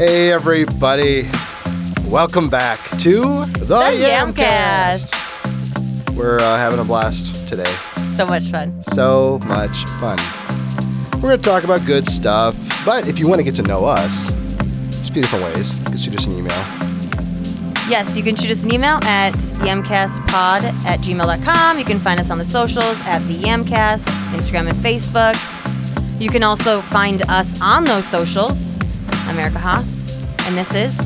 Hey, everybody. Welcome back to the, The Yamcast. We're uh, having a blast today. So much fun. So much fun. We're going to talk about good stuff, but if you want to get to know us, there's different ways. You can shoot us an email. Yes, you can shoot us an email at yamcastpod at gmail.com. You can find us on the socials at the Yamcast, Instagram and Facebook. You can also find us on those socials. I'm Erica Haas, and this is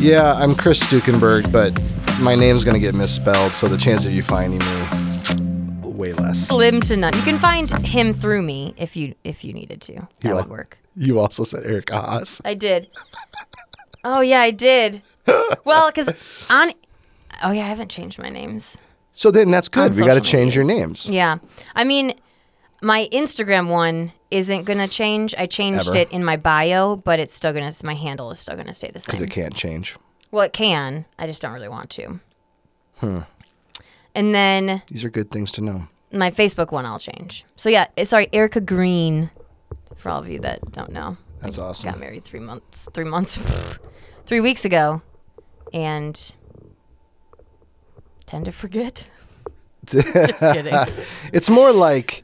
Yeah, I'm Chris Stukenberg, but my name's going to get misspelled, so the chance of you finding me, way less. Slim to none. You can find him through me if you if you needed to. That You would al- work. You also said Eric Haas. I did. Oh yeah, I did. Well, because on. Oh yeah, I haven't changed my names. So then that's good. on We got to change your names. Yeah. I mean, my Instagram one isn't going to change. I changed Ever. it in my bio, but it's still going to, my handle is still going to stay the same. Because same. it can't change. Well, it can. I just don't really want to. Hmm. And then These are good things to know. my Facebook one I'll change. So yeah, eh, sorry, Erica Green, for all of you that don't know. That's awesome. Got married three months, three months, three weeks ago, and tend to forget. Just kidding. It's more like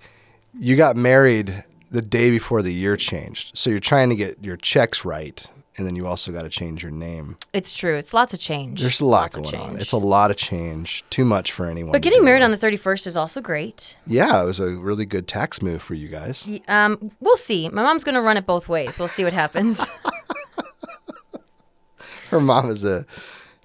you got married the day before the year changed. So you're trying to get your checks right, and then you also got to change your name. It's true. It's lots of change. There's a lot Lots going on. It's a lot of change. Too much for anyone. But getting married on the 31st is also great. Yeah, it was a really good tax move for you guys. Um, we'll see. My mom's going to run it both ways. We'll see what happens. Her mom is a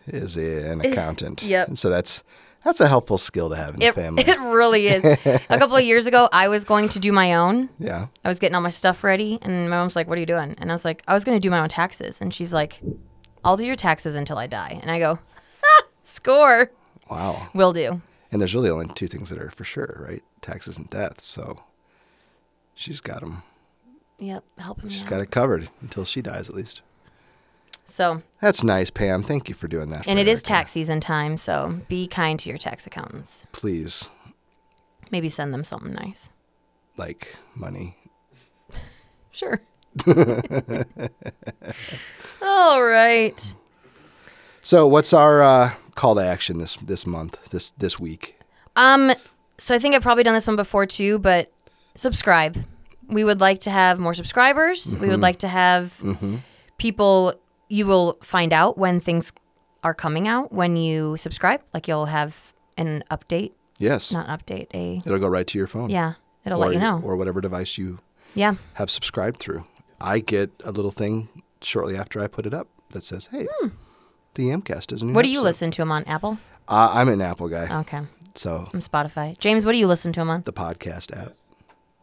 is a, an accountant. Yep. And so that's that's a helpful skill to have in it, the family. it really is. A couple of years ago, I was going to do my own. yeah. I was getting all my stuff ready, and my mom's like, "What are you doing?" And I was like, "I was going to do my own taxes." And she's like, "I'll do your taxes until I die." And I go, "Ah, "Score, Wow. will do." And there's really only two things that are for sure, right? Taxes and death. So she's got them. Yep, helping me She's out. got it covered until she dies, at least. So, That's nice, Pam. Thank you for doing that. and it is tax season time, so be kind to your tax accountants. Please, Maybe send them something nice. like money. Sure. All right. So, what's our uh, call to action this this month, this this week? Um, so I think I've probably done this one before too, but subscribe. We would like to have more subscribers. We would like to have people. You will find out when things are coming out when you subscribe. Like you'll have an update, Yes, not update a. it'll go right to your phone. Yeah, it'll or, let you know. or whatever device you yeah. have subscribed through. I get a little thing shortly after I put it up that says, "Hey, the Yamcast is a new." Hmm. What do you episode." listen to them on Apple? Uh, I'm an Apple guy, Okay, so I'm Spotify. James, what do you listen to them on? the podcast app.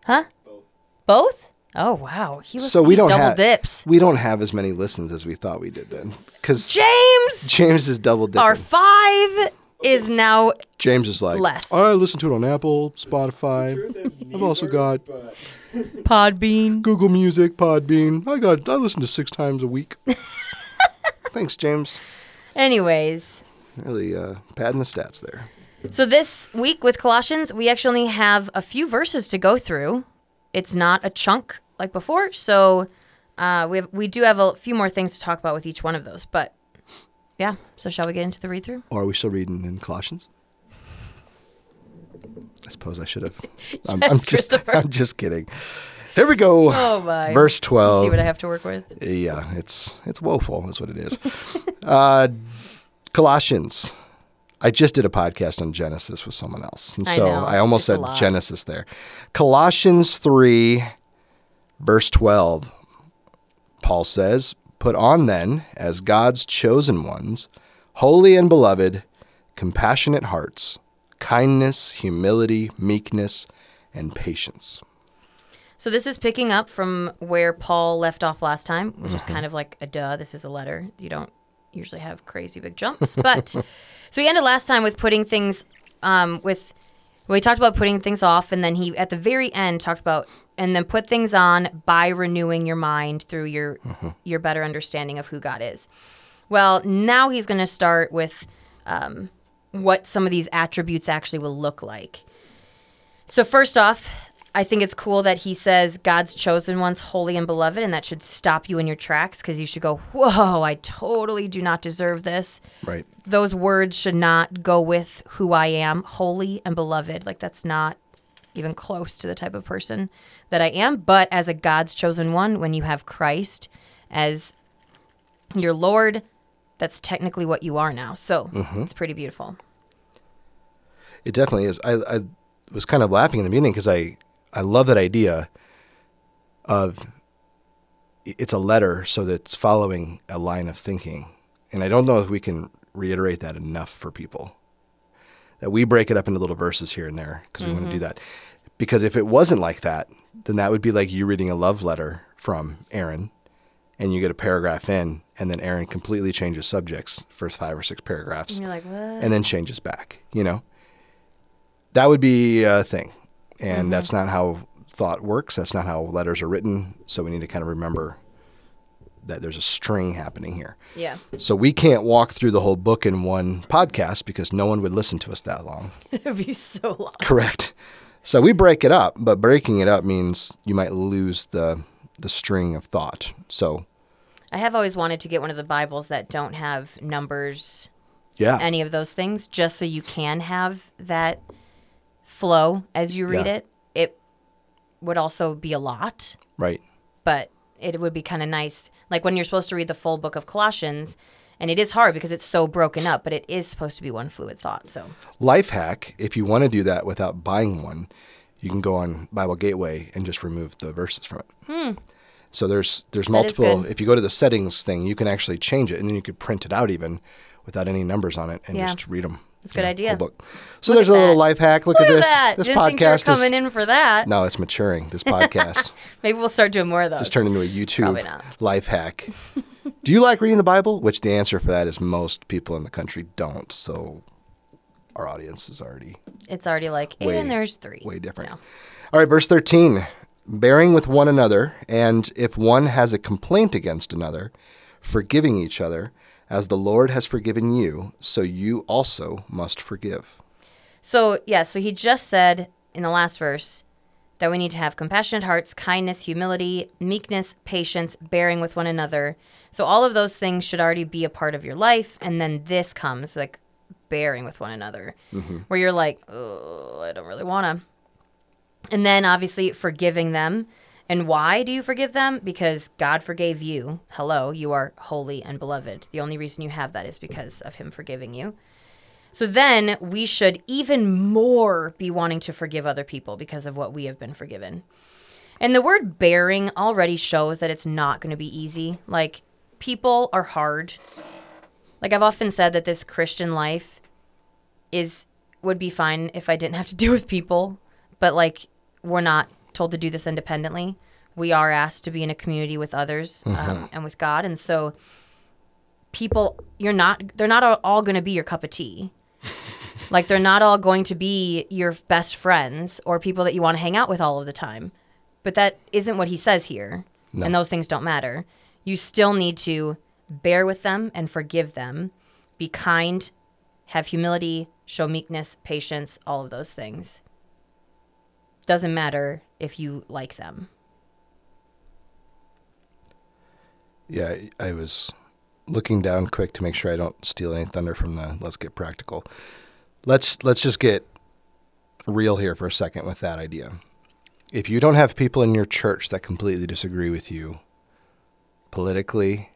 Huh? Both. Both. Oh wow, he listens. So we he don't double have dips. we don't have as many listens as we thought we did then, because James, James is double dipping. our five is now James is like, Less. I listen to it on Apple, Spotify. I've also got Podbean. Google Music, Podbean. I got I listen to six times a week. Thanks, James. Anyways, Really uh, padding the stats there. so this week with Colossians, we actually have a few verses to go through. It's not a chunk like before, so uh, we have, we do have a few more things to talk about with each one of those. But yeah, so shall we get into the read through? Or are we still reading in Colossians? I suppose I should have. I'm, Yes, I'm just. I'm just kidding. Here we go. Oh my! Verse twelve. See what I have to work with. Yeah, it's it's woeful. Is what it is. uh, Colossians. I just did a podcast on Genesis with someone else, and I so know, I almost said. Genesis there. Colossians three, verse twelve. Paul says, "Put on then, as God's chosen ones, holy and beloved, compassionate hearts, kindness, humility, meekness, and patience." So this is picking up from where Paul left off last time, which is Mm-hmm. kind of like a duh. This is a letter. You don't usually have crazy big jumps, but so we ended last time with putting things um, with. We talked about putting things off, and then he at the very end talked about and then put things on by renewing your mind through your Mm-hmm. your better understanding of who God is. Well, now he's going to start with um, what some of these attributes actually will look like. So first off, I think it's cool that he says God's chosen ones, holy and beloved, and that should stop you in your tracks because you should go, whoa, I totally do not deserve this. Right. Those words should not go with who I am, holy and beloved. Like, that's not even close to the type of person that I am. But as a God's chosen one, when you have Christ as your Lord, that's technically what you are now. So mm-hmm. it's pretty beautiful. It definitely is. I, I was kind of laughing in the beginning because I, I love that idea of it's a letter, so that it's following a line of thinking. And I don't know if we can reiterate that enough for people. That we break it up into little verses here and there because we want to do mm-hmm. that. Because if it wasn't like that, then that would be like you reading a love letter from Aaron and you get a paragraph in, and then Aaron completely changes subjects for five or six paragraphs And you're like, what? and then changes back, you know? That would be a thing. And mm-hmm. that's not how thought works. That's not how letters are written. So we need to kind of remember that there's a string happening here. yeah. So we can't walk through the whole book in one podcast because no one would listen to us that long. it would be so long. Correct. So we break it up, but breaking it up means you might lose the the string of thought. So I have always wanted to get one of the Bibles that don't have numbers, yeah, any of those things, just so you can have that flow as you read Yeah. it. It would also be a lot, right. but it would be kind of nice. Like when you're supposed to read the full book of Colossians, and it is hard because it's so broken up, but it is supposed to be one fluid thought. So Life hack: if you want to do that without buying one, you can go on Bible Gateway and just remove the verses from it. So there's there's Hmm. Multiple. If you go to the settings thing, you can actually change it, and then you could print it out even without any numbers on it, and Yeah. just read them. That's a good idea. Book. So Look there's a little that. life hack. Look, look at this. that. This Didn't think you were podcast coming is in for that. no, it's maturing. This podcast Maybe we'll start doing more of those. just turned into a YouTube life hack. Do you like reading the Bible? Which the answer for that is most people in the country don't. So our audience is already it's already like, Way- and there's three. way different. No. All right, verse 13. Bearing with one another, and if one has a complaint against another, forgiving each other, as the Lord has forgiven you, so you also must forgive. So, yeah, so he just said in the last verse that we need to have compassionate hearts, kindness, humility, meekness, patience, bearing with one another. So, all of those things should already be a part of your life. And then this comes like bearing with one another, mm-hmm. where you're like, oh, I don't really want to. And then obviously forgiving them. And why do you forgive them? Because God forgave you. Hello, you are holy and beloved. The only reason you have that is because of Him forgiving you. So then we should even more be wanting to forgive other people because of what we have been forgiven. And the word bearing already shows that it's not going to be easy. Like, people are hard. Like, I've often said that this Christian life is would be fine if I didn't have to deal with people, but like we're not told to do this independently. We are asked to be in a community with others um, and with God, and so people, you're not. They're not all- all going to be your cup of tea. like they're not all going to be your best friends or people that you want to hang out with all of the time. But that isn't what he says here, and those things don't matter. You still need to bear with them and forgive them, be kind, have humility, show meekness, patience, all of those things. Doesn't matter if you like them. Yeah, I was looking down quick to make sure I don't steal any thunder from the let's get practical. Let's let's just get real here for a second with that idea. If you don't have people in your church that completely disagree with you politically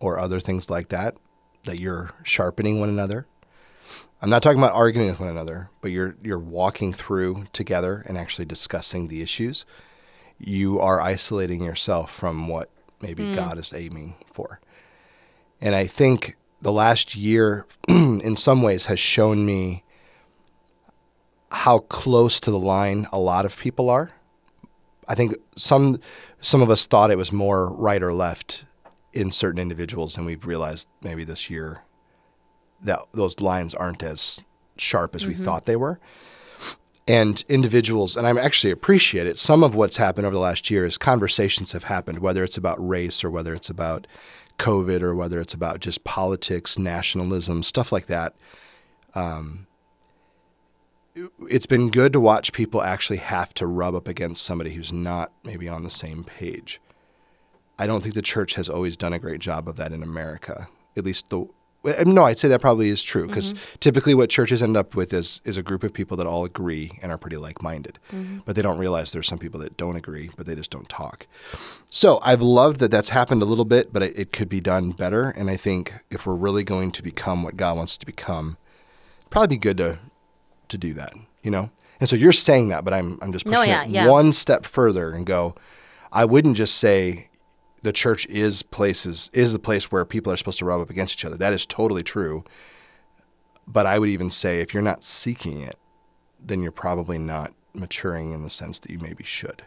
or other things like that, that you're sharpening one another. I'm not talking about arguing with one another, but you're you're walking through together and actually discussing the issues. You are isolating yourself from what maybe mm. God is aiming for. And I think the last year, in some ways, has shown me how close to the line a lot of people are. I think some some of us thought it was more right or left in certain individuals, and we've realized maybe this year that those lines aren't as sharp as we thought they were. And individuals, and I actually appreciate it. Some of what's happened over the last year is conversations have happened, whether it's about race or whether it's about COVID or whether it's about just politics, nationalism, stuff like that. Um, it's been good to watch people actually have to rub up against somebody who's not maybe on the same page. I don't think the church has always done a great job of that in America. At least the no, I'd say that probably is true because mm-hmm. typically what churches end up with is is a group of people that all agree and are pretty like minded, mm-hmm. but they don't realize there's some people that don't agree, but they just don't talk. So I've loved that that's happened a little bit, but it, it could be done better. And I think if we're really going to become what God wants to become, it'd probably be good to to do that, you know. And so you're saying that, but I'm I'm just No, pushing yeah, it yeah. one step further and go. I wouldn't just say the church is places is the place where people are supposed to rub up against each other. That is totally true. But I would even say if you're not seeking it, then you're probably not maturing in the sense that you maybe should.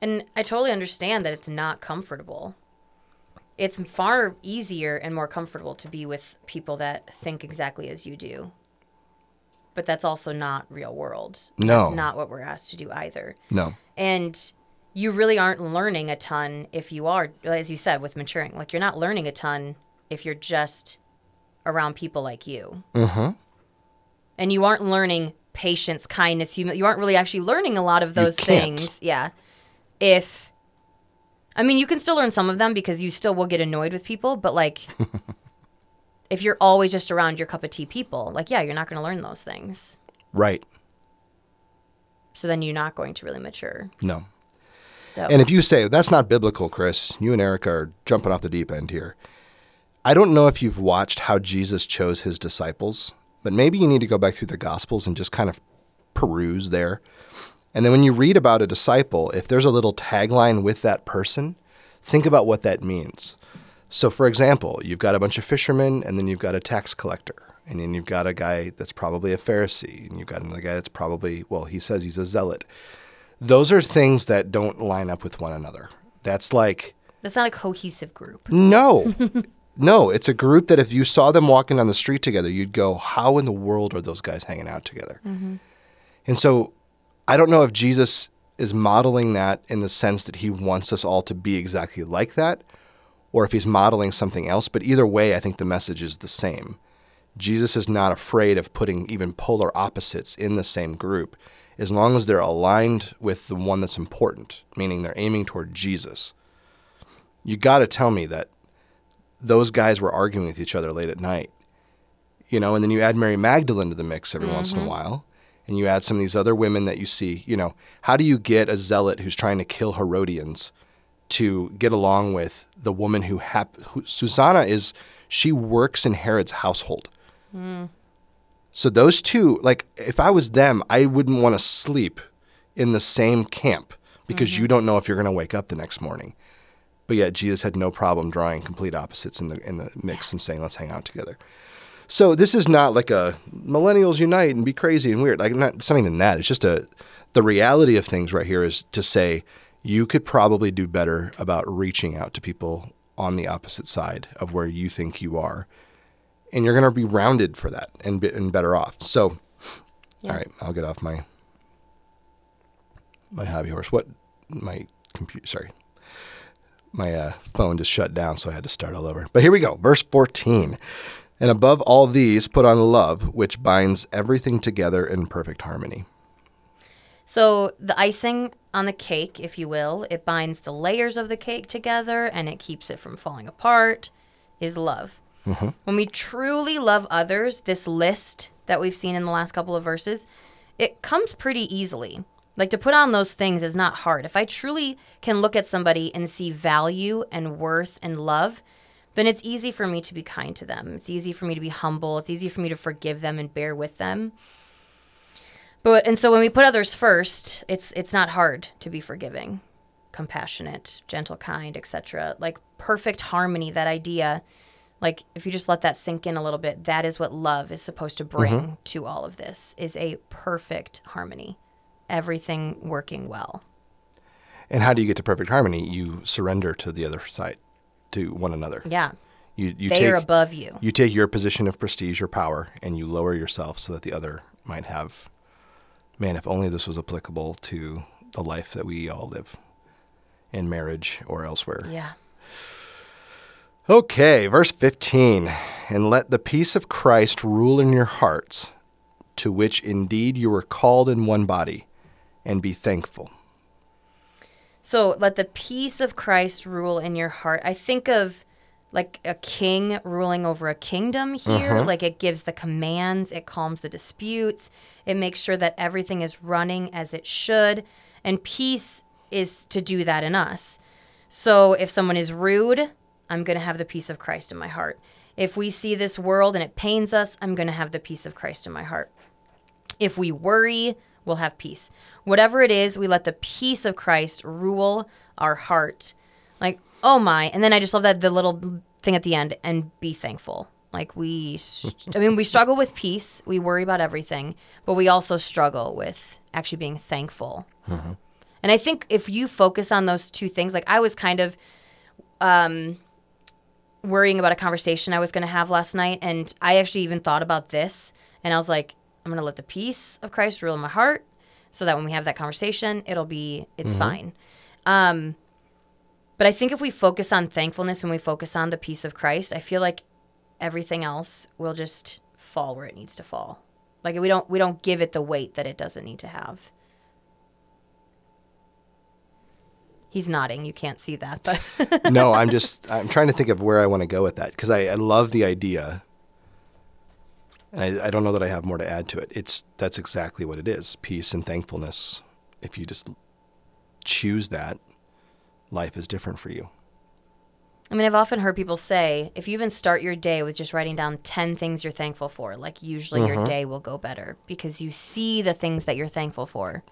And I totally understand that it's not comfortable. It's far easier and more comfortable to be with people that think exactly as you do. But that's also not real world. No. That's not what we're asked to do either. No. And you really aren't learning a ton if you are, as you said, with maturing. Like you're not learning a ton if you're just around people like you. Mm-hmm. And you aren't learning patience, kindness. You aren't really actually learning a lot of those things. Yeah. If, I mean, you can still learn some of them because you still will get annoyed with people, but like, if you're always just around your cup of tea people, like, yeah, you're not going to learn those things. Right. So then you're not going to really mature. No. And if you say that's not biblical, Chris, you and Erica are jumping off the deep end here. I don't know if you've watched how Jesus chose his disciples, but maybe you need to go back through the Gospels and just kind of peruse there. And then when you read about a disciple, if there's a little tagline with that person, think about what that means. So, for example, you've got a bunch of fishermen, and then you've got a tax collector, and then you've got a guy that's probably a Pharisee, and you've got another guy that's probably, well, he says he's a zealot. Those are things that don't line up with one another. That's like, that's not a cohesive group. no, no, it's a group that if you saw them walking down the street together, you'd go, how in the world are those guys hanging out together? Mm-hmm. And so I don't know if Jesus is modeling that in the sense that he wants us all to be exactly like that, or if he's modeling something else. But either way, I think the message is the same. Jesus is not afraid of putting even polar opposites in the same group as long as they're aligned with the one that's important, meaning they're aiming toward Jesus. You got to tell me that those guys were arguing with each other late at night. You know, and then you add Mary Magdalene to the mix every once in a mm-hmm. while, and you add some of these other women that you see. You know, how do you get a zealot who's trying to kill Herodians to get along with the woman who, hap- who Susanna is? She works in Herod's household. Mm. So those two, like, if I was them, I wouldn't want to sleep in the same camp because you mm-hmm. don't know if you're going to wake up the next morning. But yet Jesus had no problem drawing complete opposites in the in the mix and saying, "Let's hang out together." So this is not like a millennials unite and be crazy and weird. Like, not, it's not even that. It's just a the reality of things right here is to say you could probably do better about reaching out to people on the opposite side of where you think you are, and you're going to be rounded for that and be, and better off. So, Yeah. all right, I'll get off my my hobby horse. What my computer? Sorry, my uh, phone just shut down, so I had to start all over. But here we go, verse fourteen. And above all these, put on love, which binds everything together in perfect harmony. So the icing on the cake, if you will, it binds the layers of the cake together and it keeps it from falling apart, is love. Uh-huh. When we truly love others, this list that we've seen in the last couple of verses, it comes pretty easily. Like to put on those things is not hard. If I truly can look at somebody and see value and worth and love, then it's easy for me to be kind to them. It's easy for me to be humble. It's easy for me to forgive them and bear with them. But and so when we put others first, it's it's not hard to be forgiving, compassionate, gentle, kind, etc. Like perfect harmony, that idea. Like if you just let that sink in a little bit, that is what love is supposed to mm-hmm. bring to all of this is a perfect harmony. Everything working well. And how do you get to perfect harmony? You surrender to the other side, to one another. Yeah. You you they take are above you. you take your position of prestige or power and you lower yourself so that the other might have man if only this was applicable to the life that we all live in marriage or elsewhere Yeah. Okay verse 15 and let the peace of christ rule in your hearts to which indeed you were called in one body, and be thankful. So let the peace of Christ rule in your heart. I think of like a king ruling over a kingdom here. Mm-hmm. Like it gives the commands, it calms the disputes, it makes sure that everything is running as it should. And peace is to do that in us. So if someone is rude, I'm going to have the peace of Christ in my heart. If we see this world and it pains us, I'm going to have the peace of Christ in my heart. If we worry, we'll have peace. Whatever it is, we let the peace of Christ rule our heart. Like, oh my. And then I just love that the little thing at the end and be thankful. Like, we, st- I mean, we struggle with peace, we worry about everything, but we also struggle with actually being thankful. And I think if you focus on those two things, like I was kind of um, worrying about a conversation I was going to have last night, and I actually even thought about this, and I was like, I'm going to let the peace of Christ rule in my heart, so that when we have that conversation, it'll be it's fine. Um, but I think if we focus on thankfulness when we focus on the peace of Christ, I feel like everything else will just fall where it needs to fall. Like we don't we don't give it the weight that it doesn't need to have. He's nodding. You can't see that, but no, I'm just I'm trying to think of where I want to go with that because I, I love the idea. And I, I don't know that I have more to add to it. It's that's exactly what it is: peace and thankfulness. If you just choose that, life is different for you. I mean, I've often heard people say if you even start your day with just writing down 10 things you're thankful for, like usually your mm-hmm. day will go better because you see the things that you're thankful for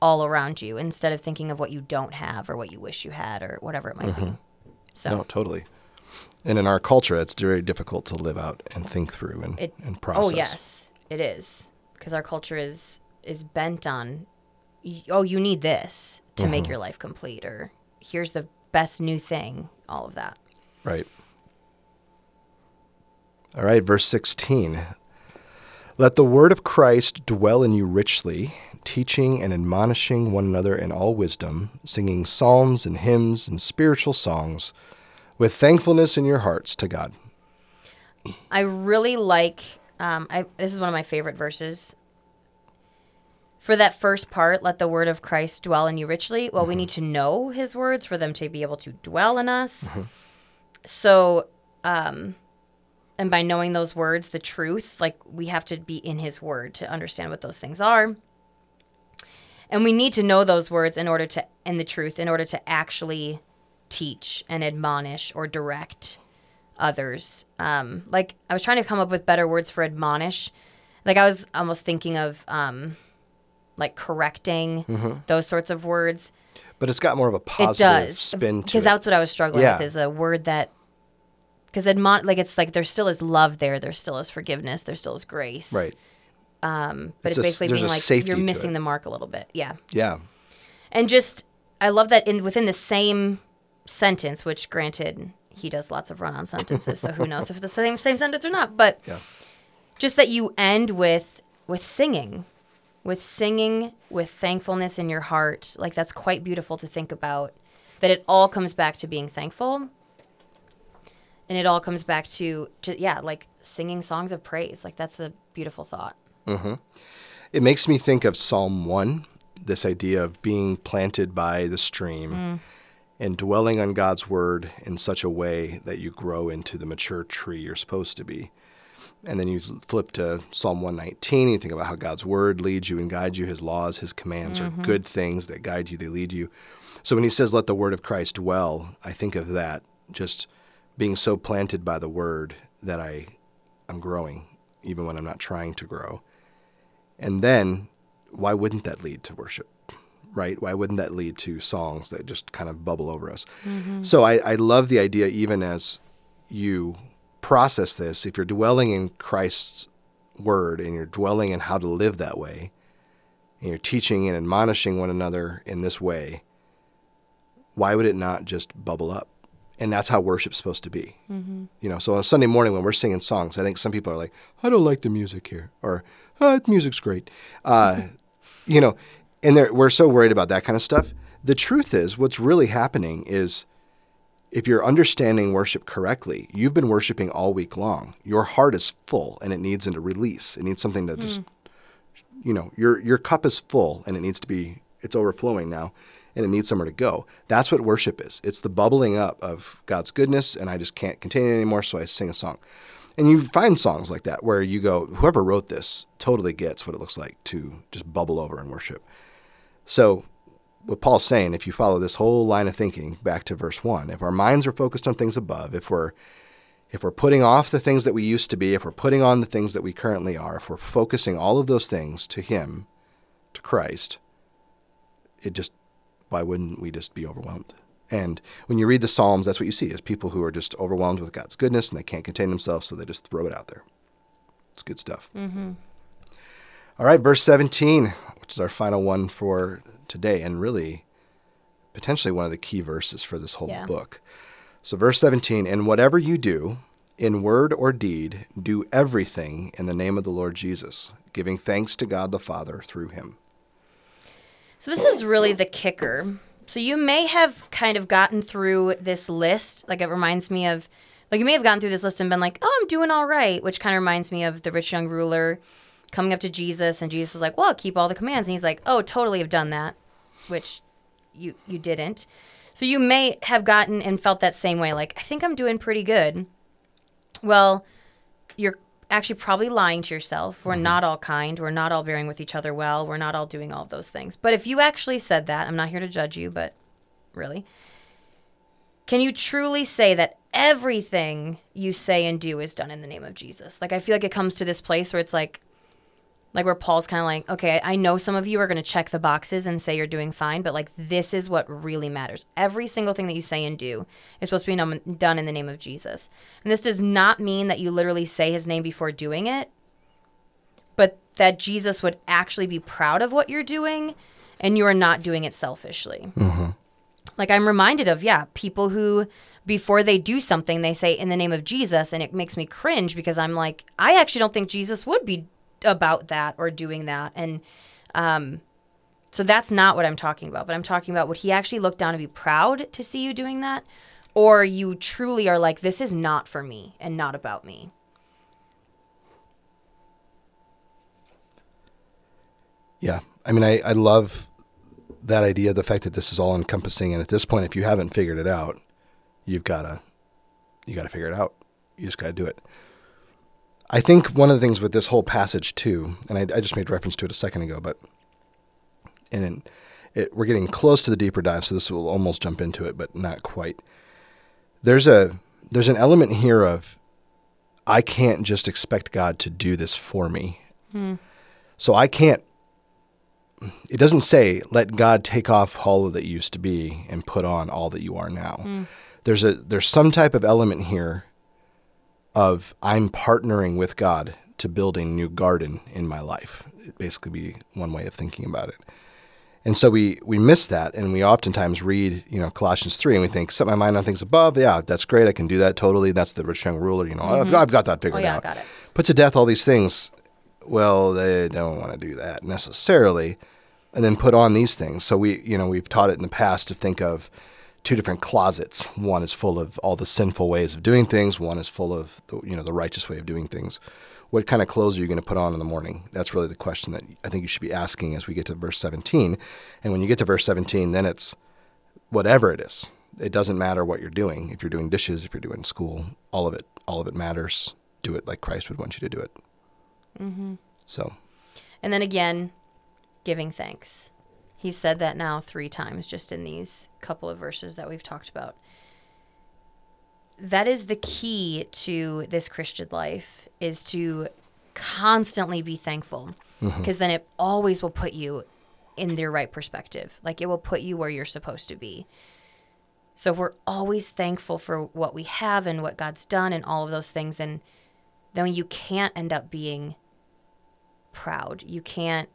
all around you instead of thinking of what you don't have or what you wish you had or whatever it might be. So, No, totally. And in our culture, it's very difficult to live out and think through and, it, and oh, process. oh, yes, it is because our culture is is bent on, oh, you need this to make mm-hmm. your life complete or here's the best new thing, all of that. Right. All right, verse 16. Let the word of Christ dwell in you richly, teaching and admonishing one another in all wisdom, singing psalms and hymns and spiritual songs with thankfulness in your hearts to God. I really like. Um, I this is one of my favorite verses. For that first part, let the word of Christ dwell in you richly. Well, we need to know His words for them to be able to dwell in us. So, um, and by knowing those words, the truth, like we have to be in His word to understand what those things are. And we need to know those words in order to, and the truth, in order to actually teach and admonish or direct others. Um, like I was trying to come up with better words for admonish. Like I was almost thinking of um, like correcting those sorts of words. But it's got more of a It positive does spin to it. because that's what I was struggling Yeah. with is a word that because admon like it's like there still is love there, there still is forgiveness, there still is grace. right. Um, but It's it's, basically there's being like you're missing the mark a little bit. Yeah. Yeah. And just I love that in within the same sentence, which granted he does lots of run-on sentences, so who knows if it's the same same sentence or not. But Yeah. just that you end with with singing, with singing with thankfulness in your heart, like that's quite beautiful to think about. That it all comes back to being thankful, and it all comes back to to yeah, like singing songs of praise. Like that's a beautiful thought. Mm-hmm. It makes me think of Psalm 1, this idea of being planted by the stream mm. and dwelling on God's word in such a way that you grow into the mature tree you're supposed to be. And then you flip to Psalm 119, and you think about how God's word leads you and guides you. His laws, his commands are mm-hmm. good things that guide you, they lead you. So when he says, let the word of Christ dwell, I think of that, just being so planted by the word that I, I'm growing, even when I'm not trying to grow. And then, why wouldn't that lead to worship? Right? Why wouldn't that lead to songs that just kind of bubble over us? Mm-hmm. So I, I love the idea, even as you process this, if you're dwelling in Christ's word and you're dwelling in how to live that way, and you're teaching and admonishing one another in this way, why would it not just bubble up? And that's how worship's supposed to be. Mm-hmm. You know, so on Sunday morning when we're singing songs, I think some people are like, I don't like the music here, or oh, the music's great. Uh, you know, and we're so worried about that kind of stuff. The truth is, what's really happening is if you're understanding worship correctly, you've been worshiping all week long. Your heart is full and it needs a release. It needs something to just mm. you know, your your cup is full and it needs to be it's overflowing now and it needs somewhere to go. That's what worship is. It's the bubbling up of God's goodness and I just can't contain it anymore, so I sing a song. And you find songs like that where you go, whoever wrote this totally gets what it looks like to just bubble over in worship. So, what Paul's saying, if you follow this whole line of thinking back to verse 1, if our minds are focused on things above, if we're if we're putting off the things that we used to be, if we're putting on the things that we currently are, if we're focusing all of those things to him, to Christ, it just why wouldn't we just be overwhelmed? And when you read the Psalms, that's what you see is people who are just overwhelmed with God's goodness and they can't contain themselves, so they just throw it out there. It's good stuff. Mm-hmm. All right, verse 17, which is our final one for today, and really potentially one of the key verses for this whole Yeah. book. So, verse 17, and whatever you do, in word or deed, do everything in the name of the Lord Jesus, giving thanks to God the Father through him. So this is really the kicker. So you may have kind of gotten through this list. Like it reminds me of, like you may have gotten through this list and been like, oh, I'm doing all right, which kind of reminds me of the rich young ruler coming up to Jesus, and Jesus is like, well, keep all the commands, and he's like, oh, totally have done that, which you you didn't. So you may have gotten and felt that same way, like I think I'm doing pretty good. Well, you're actually probably lying to yourself. We're mm-hmm. not all kind. We're not all bearing with each other well. We're not all doing all of those things. But if you actually said that, I'm not here to judge you, but really, can you truly say that everything you say and do is done in the name of Jesus? Like, I feel like it comes to this place where it's like, like where Paul's kind of like, okay, I know some of you are going to check the boxes and say you're doing fine, but like this is what really matters. Every single thing that you say and do is supposed to be nom- done in the name of Jesus. And this does not mean that you literally say his name before doing it, but that Jesus would actually be proud of what you're doing and you are not doing it selfishly. Mm-hmm. Like I'm reminded of, yeah, people who before they do something, they say in the name of Jesus, and it makes me cringe because I'm like, I actually don't think Jesus would be about that or doing that. And um, so that's not what I'm talking about, but I'm talking about would he actually look down and be proud to see you doing that? Or you truly are like, this is not for me and not about me. Yeah. I mean, I, I love that idea, the fact that this is all encompassing. And at this point, if you haven't figured it out, you've got to, you got to figure it out. You just got to do it. I think one of the things with this whole passage too, and I, I just made reference to it a second ago, but, and in, it, we're getting close to the deeper dive, so this will almost jump into it, but not quite. There's a, there's an element here of, I can't just expect God to do this for me. Hmm. So I can't it doesn't say let God take off all that you used to be and put on all that you are now. Hmm. There's a there's some type of element here of I'm partnering with God to build a new garden in my life. It basically be one way of thinking about it. And so we we miss that and we oftentimes read, you know, Colossians 3 and we think set my mind on things above. Yeah, that's great. I can do that totally. That's the rich young ruler, you know. I've, mm-hmm. I've got that figured Oh, yeah, out. got it. Put to death all these things. Well, they don't want to do that necessarily and then put on these things. So we, you know, we've taught it in the past to think of two different closets. One is full of all the sinful ways of doing things. One is full of the, you know, the righteous way of doing things. What kind of clothes are you going to put on in the morning? That's really the question that I think you should be asking as we get to verse 17. And when you get to verse 17, then it's whatever it is. It doesn't matter what you're doing. If you're doing dishes, if you're doing school, all of it, all of it matters. Do it like Christ would want you to do it. Mm-hmm. So And then again, giving thanks. He said that now three times just in these couple of verses that we've talked about. That is the key to this Christian life is to constantly be thankful mm-hmm. because then it always will put you in their right perspective. Like it will put you where you're supposed to be. So if we're always thankful for what we have and what God's done and all of those things, then then you can't end up being proud. You can't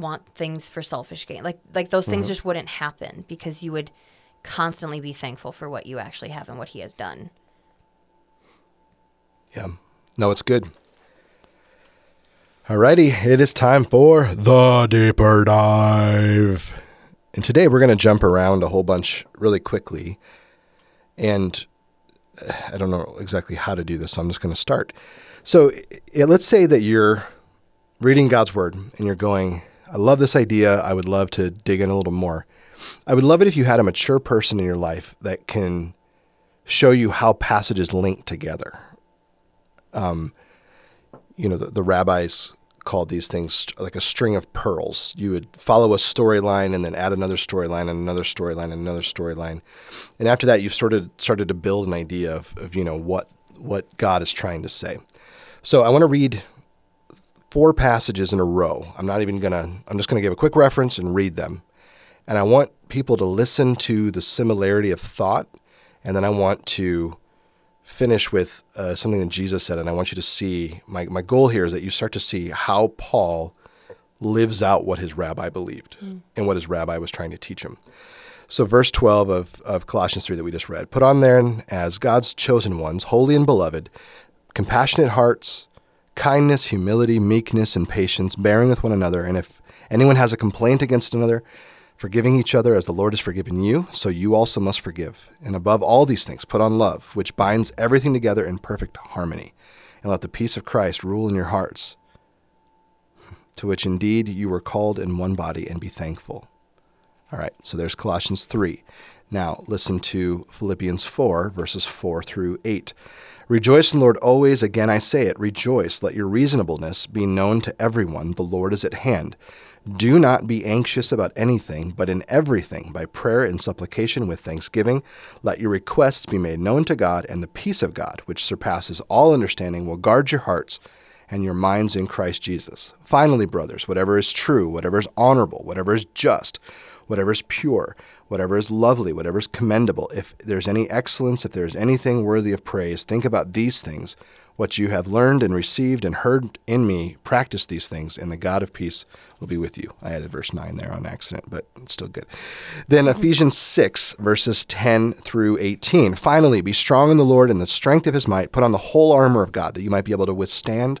want things for selfish gain. Like like those things just wouldn't happen because you would constantly be thankful for what you actually have and what he has done. Yeah. No, it's good. Alrighty, it is time for the deeper dive. And today we're going to jump around a whole bunch really quickly. And uh, I don't know exactly how to do this, so I'm just going to start. So let's say that you're reading God's word and you're going, I love this idea. I would love to dig in a little more. I would love it if you had a mature person in your life that can show you how passages link together. Um, you know, the, the rabbis called these things like a string of pearls. You would follow a storyline and then add another storyline and another storyline and another storyline. And after that, you've sort of started to build an idea of, of you know, what, what God is trying to say. So I want to read four passages in a row. I'm not even going to, I'm just going to give a quick reference and read them. And I want people to listen to the similarity of thought. And then I want to finish with uh, something that Jesus said. And I want you to see my, my goal here is that you start to see how Paul lives out what his rabbi believed mm. and what his rabbi was trying to teach him. So, verse 12 of, of Colossians 3 that we just read Put on then as God's chosen ones, holy and beloved, compassionate hearts, kindness, humility, meekness, and patience, bearing with one another. And if anyone has a complaint against another, forgiving each other as the Lord has forgiven you, so you also must forgive. And above all these things, put on love, which binds everything together in perfect harmony. And let the peace of Christ rule in your hearts, to which indeed you were called in one body, and be thankful. All right, so there's Colossians 3. Now listen to Philippians 4, verses 4 through 8. Rejoice in the Lord always. Again, I say it, rejoice. Let your reasonableness be known to everyone. The Lord is at hand. Do not be anxious about anything, but in everything, by prayer and supplication with thanksgiving, let your requests be made known to God, and the peace of God, which surpasses all understanding, will guard your hearts and your minds in Christ Jesus. Finally, brothers, whatever is true, whatever is honorable, whatever is just, whatever is pure, whatever is lovely, whatever is commendable, if there's any excellence, if there's anything worthy of praise, think about these things. What you have learned and received and heard in me, practice these things, and the God of peace will be with you. I added verse 9 there on accident, but it's still good. Then Ephesians 6, verses 10 through 18. Finally, be strong in the Lord and the strength of his might. Put on the whole armor of God that you might be able to withstand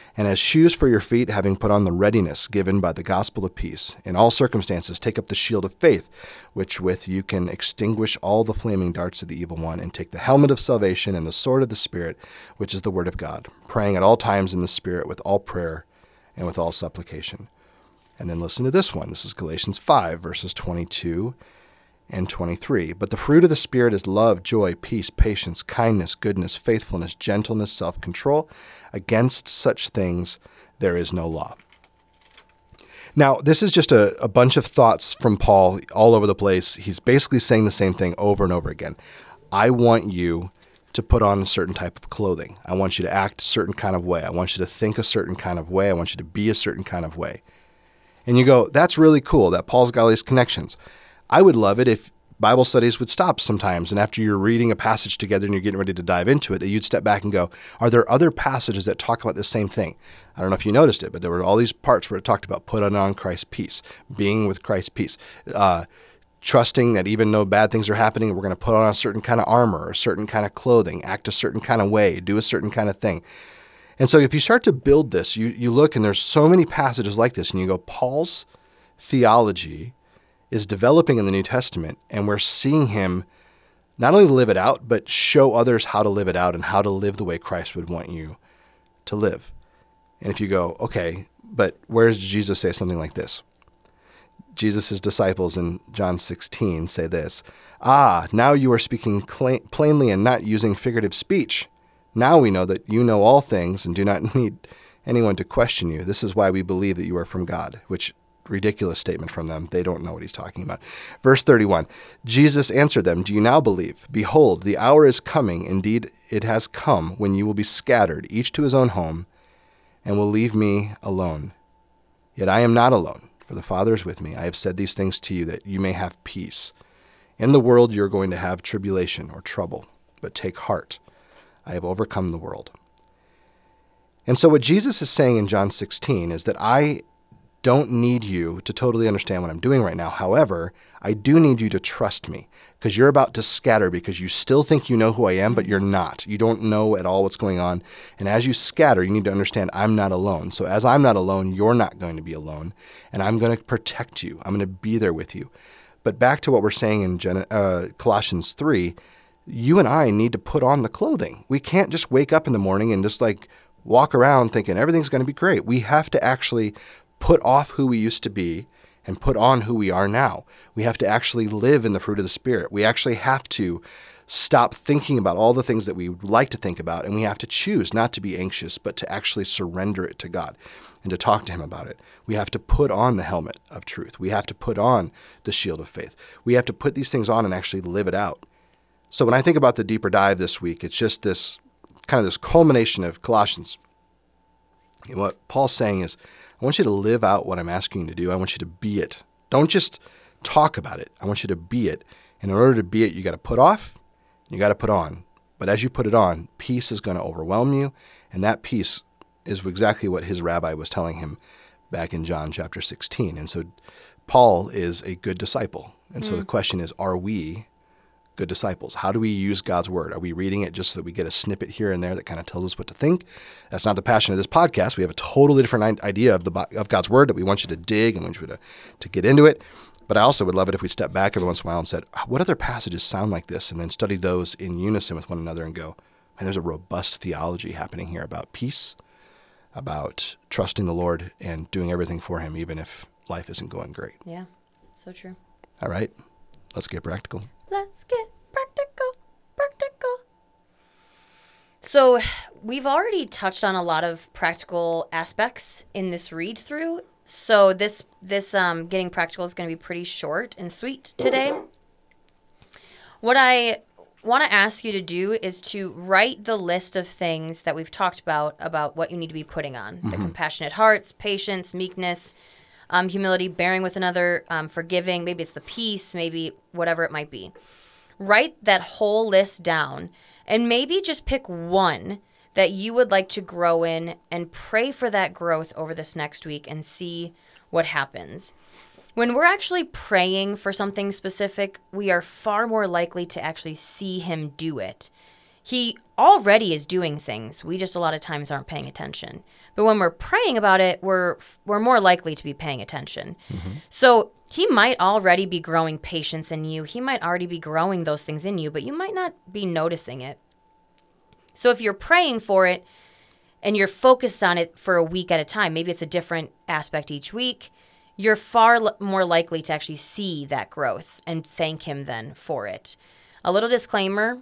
and as shoes for your feet, having put on the readiness given by the gospel of peace. In all circumstances, take up the shield of faith, which with you can extinguish all the flaming darts of the evil one, and take the helmet of salvation and the sword of the Spirit, which is the word of God, praying at all times in the Spirit with all prayer and with all supplication. And then listen to this one. This is Galatians 5, verses 22 and 23. But the fruit of the Spirit is love, joy, peace, patience, kindness, goodness, faithfulness, gentleness, self control. Against such things there is no law. Now, this is just a, a bunch of thoughts from Paul all over the place. He's basically saying the same thing over and over again. I want you to put on a certain type of clothing. I want you to act a certain kind of way. I want you to think a certain kind of way. I want you to be a certain kind of way. And you go, that's really cool that Paul's got all these connections. I would love it if Bible studies would stop sometimes. And after you're reading a passage together and you're getting ready to dive into it, that you'd step back and go, are there other passages that talk about the same thing? I don't know if you noticed it, but there were all these parts where it talked about put on Christ's peace, being with Christ's peace. Uh, trusting that even though bad things are happening, we're going to put on a certain kind of armor, a certain kind of clothing, act a certain kind of way, do a certain kind of thing. And so if you start to build this, you, you look and there's so many passages like this, and you go, Paul's theology is developing in the New Testament, and we're seeing him not only live it out, but show others how to live it out and how to live the way Christ would want you to live. And if you go, okay, but where does Jesus say something like this? Jesus' disciples in John 16 say this Ah, now you are speaking cl- plainly and not using figurative speech. Now we know that you know all things and do not need anyone to question you. This is why we believe that you are from God, which ridiculous statement from them. They don't know what he's talking about. Verse 31 Jesus answered them, Do you now believe? Behold, the hour is coming, indeed it has come, when you will be scattered, each to his own home, and will leave me alone. Yet I am not alone for the Father is with me. I have said these things to you that you may have peace. In the world you are going to have tribulation or trouble, but take heart. I have overcome the world. And so, what Jesus is saying in John 16 is that I don't need you to totally understand what I'm doing right now. However, I do need you to trust me because you're about to scatter because you still think you know who I am, but you're not. You don't know at all what's going on. And as you scatter, you need to understand I'm not alone. So as I'm not alone, you're not going to be alone. And I'm going to protect you, I'm going to be there with you. But back to what we're saying in Gen- uh, Colossians 3, you and I need to put on the clothing. We can't just wake up in the morning and just like walk around thinking everything's going to be great. We have to actually put off who we used to be and put on who we are now. We have to actually live in the fruit of the Spirit. We actually have to stop thinking about all the things that we like to think about, and we have to choose not to be anxious, but to actually surrender it to God and to talk to Him about it. We have to put on the helmet of truth. We have to put on the shield of faith. We have to put these things on and actually live it out. So when I think about the deeper dive this week, it's just this kind of this culmination of Colossians. And what Paul's saying is, I want you to live out what I'm asking you to do. I want you to be it. Don't just talk about it. I want you to be it. And in order to be it, you got to put off, you got to put on. But as you put it on, peace is going to overwhelm you. And that peace is exactly what his rabbi was telling him back in John chapter 16. And so Paul is a good disciple. And so the mm. question is, are we good disciples? How do we use God's word? Are we reading it just so that we get a snippet here and there that kind of tells us what to think? That's not the passion of this podcast. We have a totally different idea of the of God's word that we want you to dig and want you to, to get into it. But I also would love it if we step back every once in a while and said, what other passages sound like this? And then study those in unison with one another and go, man, there's a robust theology happening here about peace, about trusting the Lord and doing everything for Him, even if life isn't going great. Yeah, so true. All right, let's get practical. Let's get practical, practical. So, we've already touched on a lot of practical aspects in this read through. So, this this um, getting practical is going to be pretty short and sweet today. What I want to ask you to do is to write the list of things that we've talked about about what you need to be putting on the compassionate hearts, patience, meekness, um, humility, bearing with another, um, forgiving. Maybe it's the peace, maybe whatever it might be. Write that whole list down and maybe just pick one that you would like to grow in and pray for that growth over this next week and see what happens. When we're actually praying for something specific, we are far more likely to actually see Him do it. He already is doing things. We just a lot of times aren't paying attention. But when we're praying about it, we're we're more likely to be paying attention. Mm-hmm. So he might already be growing patience in you. He might already be growing those things in you, but you might not be noticing it. So if you're praying for it and you're focused on it for a week at a time, maybe it's a different aspect each week, you're far l- more likely to actually see that growth and thank him then for it. A little disclaimer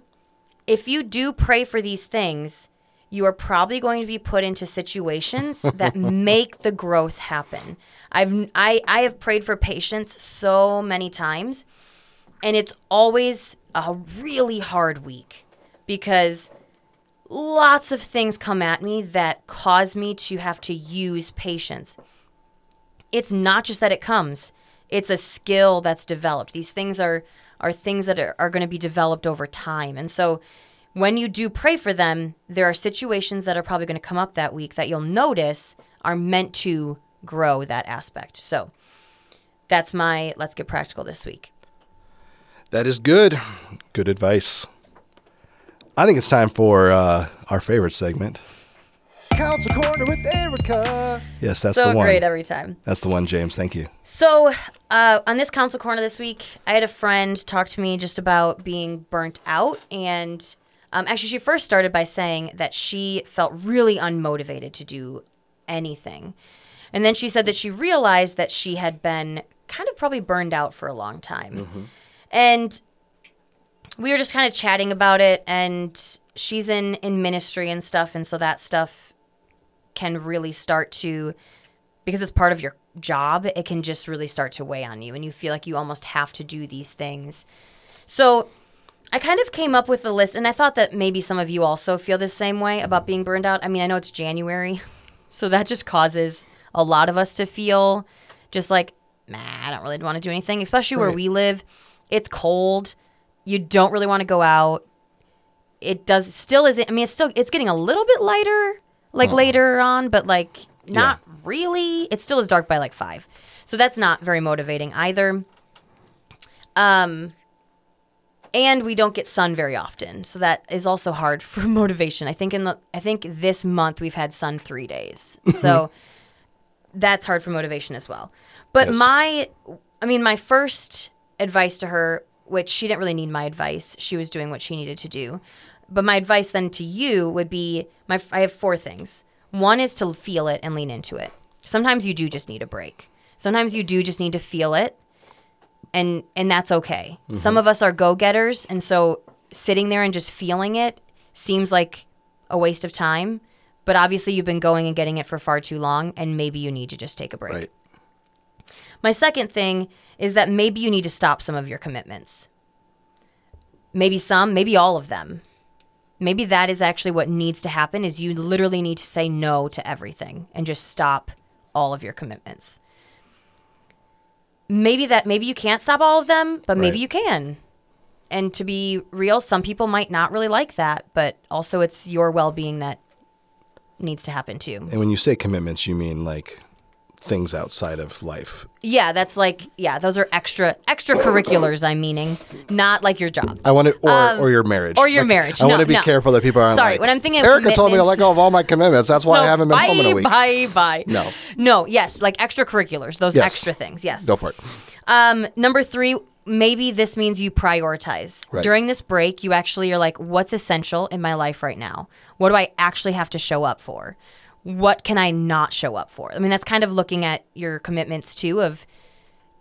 if you do pray for these things, you are probably going to be put into situations that make the growth happen. I've I, I have prayed for patience so many times, and it's always a really hard week because lots of things come at me that cause me to have to use patience. It's not just that it comes, it's a skill that's developed. These things are are things that are, are going to be developed over time. And so when you do pray for them, there are situations that are probably going to come up that week that you'll notice are meant to grow that aspect. So that's my let's get practical this week. That is good. Good advice. I think it's time for uh, our favorite segment. Counsel Corner with Erica. Yes, that's so the one. great every time. That's the one, James. Thank you. So, uh, on this counsel corner this week, I had a friend talk to me just about being burnt out. And um, actually, she first started by saying that she felt really unmotivated to do anything. And then she said that she realized that she had been kind of probably burned out for a long time. And we were just kind of chatting about it. And she's in, in ministry and stuff. And so that stuff can really start to because it's part of your job, it can just really start to weigh on you and you feel like you almost have to do these things. So I kind of came up with a list and I thought that maybe some of you also feel the same way about being burned out. I mean, I know it's January, so that just causes a lot of us to feel just like, nah, I don't really want to do anything, especially where Right. we live. It's cold. You don't really want to go out. It does still isn't I mean it's still it's getting a little bit lighter like later on, but like not really? It still is dark by like five. So that's not very motivating either. Um, and we don't get sun very often, so that is also hard for motivation. I think in the I think this month we've had sun three days, so that's hard for motivation as well. But Yes. my, I mean, my first advice to her, which she didn't really need my advice, she was doing what she needed to do. But my advice then to you would be my. I have four things. One is to feel it and lean into it. Sometimes you do just need a break. Sometimes you do just need to feel it and and that's okay. Mm-hmm. Some of us are go-getters and so sitting there and just feeling it seems like a waste of time, but obviously you've been going and getting it for far too long and maybe you need to just take a break. Right. My second thing is that maybe you need to stop some of your commitments. Maybe some, maybe all of them. Maybe that is actually what needs to happen is you literally need to say no to everything and just stop all of your commitments. Maybe that maybe you can't stop all of them, but maybe Right. you can. And to be real, some people might not really like that, but also it's your well-being that needs to happen too. And when you say commitments, you mean like things outside of life. Yeah, that's like yeah, those are extra extracurriculars. I'm meaning, not like your job. I want to, or, Um, or your marriage. or your Like, marriage. I want to be no. careful that people aren't Sorry, like, when I'm thinking of Erica told me to let go of all my commitments. That's why I haven't been bye, home in a week. Bye bye. No. No, yes, like extracurriculars, those Yes. extra things. Yes. Go for it. Um, number three, maybe this means you prioritize. Right. During this break, you actually are like, what's essential in my life right now? What do I actually have to show up for? What can I not show up for? I mean, that's kind of looking at your commitments too of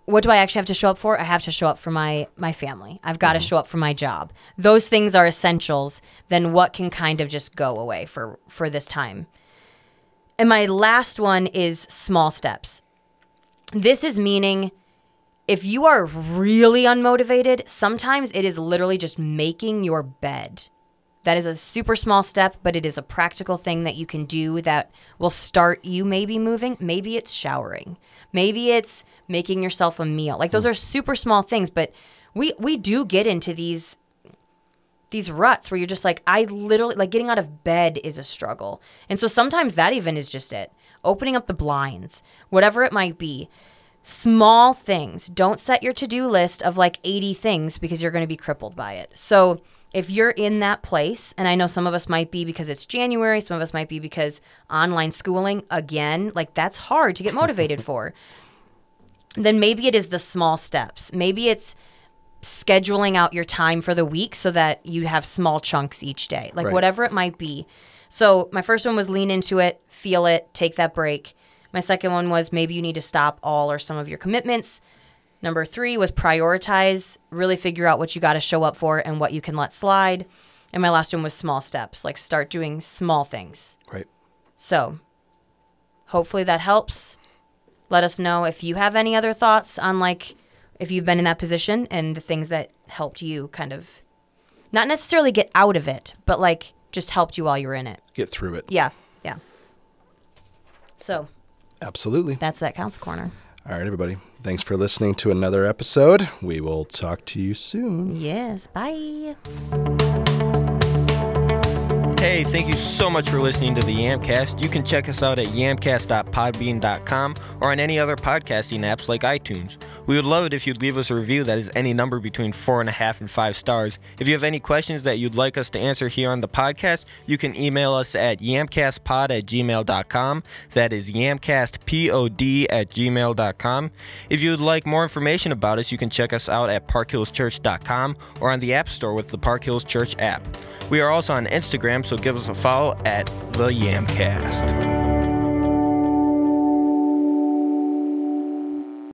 what do I actually have to show up for? I have to show up for my my family. I've got to show up for my job. Those things are essentials. Then what can kind of just go away for for this time? And my last one is small steps. This is meaning if you are really unmotivated, sometimes it is literally just making your bed. That is a super small step, but it is a practical thing that you can do that will start you maybe moving. Maybe it's showering. Maybe it's making yourself a meal. Like those hmm. are super small things, but we we do get into these these ruts where you're just like I literally like getting out of bed is a struggle. And so sometimes that even is just it. Opening up the blinds, whatever it might be. Small things. Don't set your to-do list of like 80 things because you're going to be crippled by it. So, if you're in that place, and I know some of us might be because it's January, some of us might be because online schooling again, like that's hard to get motivated for. Then maybe it is the small steps. Maybe it's scheduling out your time for the week so that you have small chunks each day, like Right. whatever it might be. So, my first one was lean into it, feel it, take that break. My second one was maybe you need to stop all or some of your commitments. Number three was prioritize, really figure out what you got to show up for and what you can let slide. And my last one was small steps, like start doing small things. Right. So, hopefully that helps. Let us know if you have any other thoughts on like if you've been in that position and the things that helped you kind of not necessarily get out of it, but like just helped you while you were in it. Get through it. Yeah. Yeah. So, Absolutely. that's that counsel corner. All right, everybody. Thanks for listening to another episode. We will talk to you soon. Yes. Bye. Hey, thank you so much for listening to the Yamcast. You can check us out at yamcast.podbean.com or on any other podcasting apps like iTunes. We would love it if you'd leave us a review that is any number between four and a half and five stars. If you have any questions that you'd like us to answer here on the podcast, you can email us at yamcastpod at gmail.com. That is yamcastpod at gmail.com. If you would like more information about us, you can check us out at parkhillschurch.com or on the App Store with the Park Hills Church app. We are also on Instagram, so give us a follow at the Yamcast.